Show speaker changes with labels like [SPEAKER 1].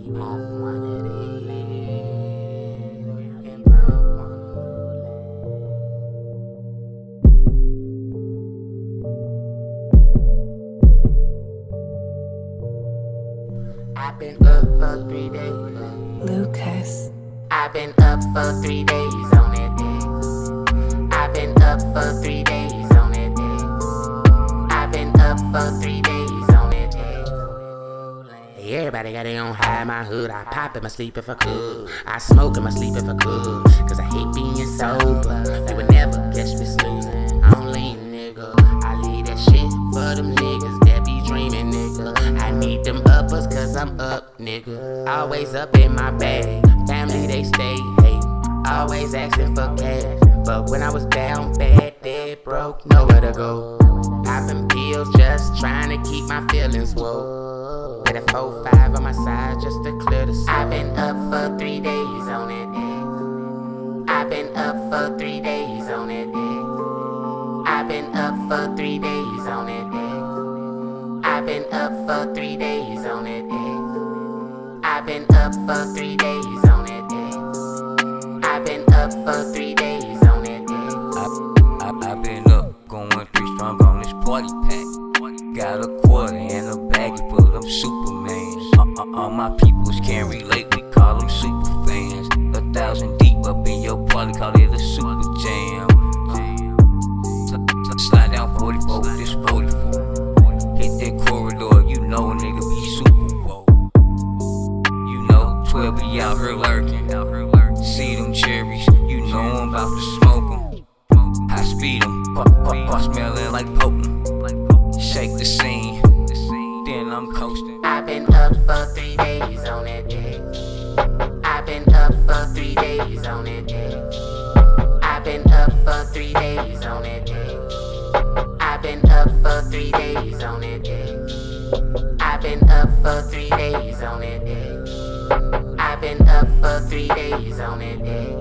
[SPEAKER 1] I've been up for three days.
[SPEAKER 2] Lucas.
[SPEAKER 1] I've been up for three days on it. I've been up for three days on it. I've been up for three days. Everybody got their own high my hood. I pop in my sleep if I could. I smoke in my sleep if I could. Cause I hate being sober. You would never catch me snoozing. I don't lean, nigga. I leave that shit for them niggas that be dreaming, nigga. I need them uppers cause I'm up, nigga. Always up in my bag. Family, they stay hating. Always asking for cash. But when I was down bad, dead broke, nowhere to go. Popping pills, just trying to keep my feelings woke. With a 4-5 on my side just to clear the soul. I've been up for three days on it. I've been up for three days on it. I've been up for three days on it. I've been up for three days on it. I've been up for three days on it. I've been up for three days on it.
[SPEAKER 3] I, I, I been up, going three strong on this party pack. Got a quarter and a them Supermans. Uh, uh, all my peoples can relate, we call them super fans. A thousand deep up in your party, call it a super jam. Uh, slide down 44 with this 44. Hit that corridor, you know a nigga be super woke. You know, 12 be out here lurking. See them cherries, you know I'm about to smoke smoke 'em. I speed 'em, pop, pop, pop, smelling and I'm coasting. I've been up for three days on that dick.
[SPEAKER 1] I've been up for three days on that dick. I've been up for three days on that dick. I've been up for three days on that dick. I've been up for three days on that dick. I've been up for three days on that dick.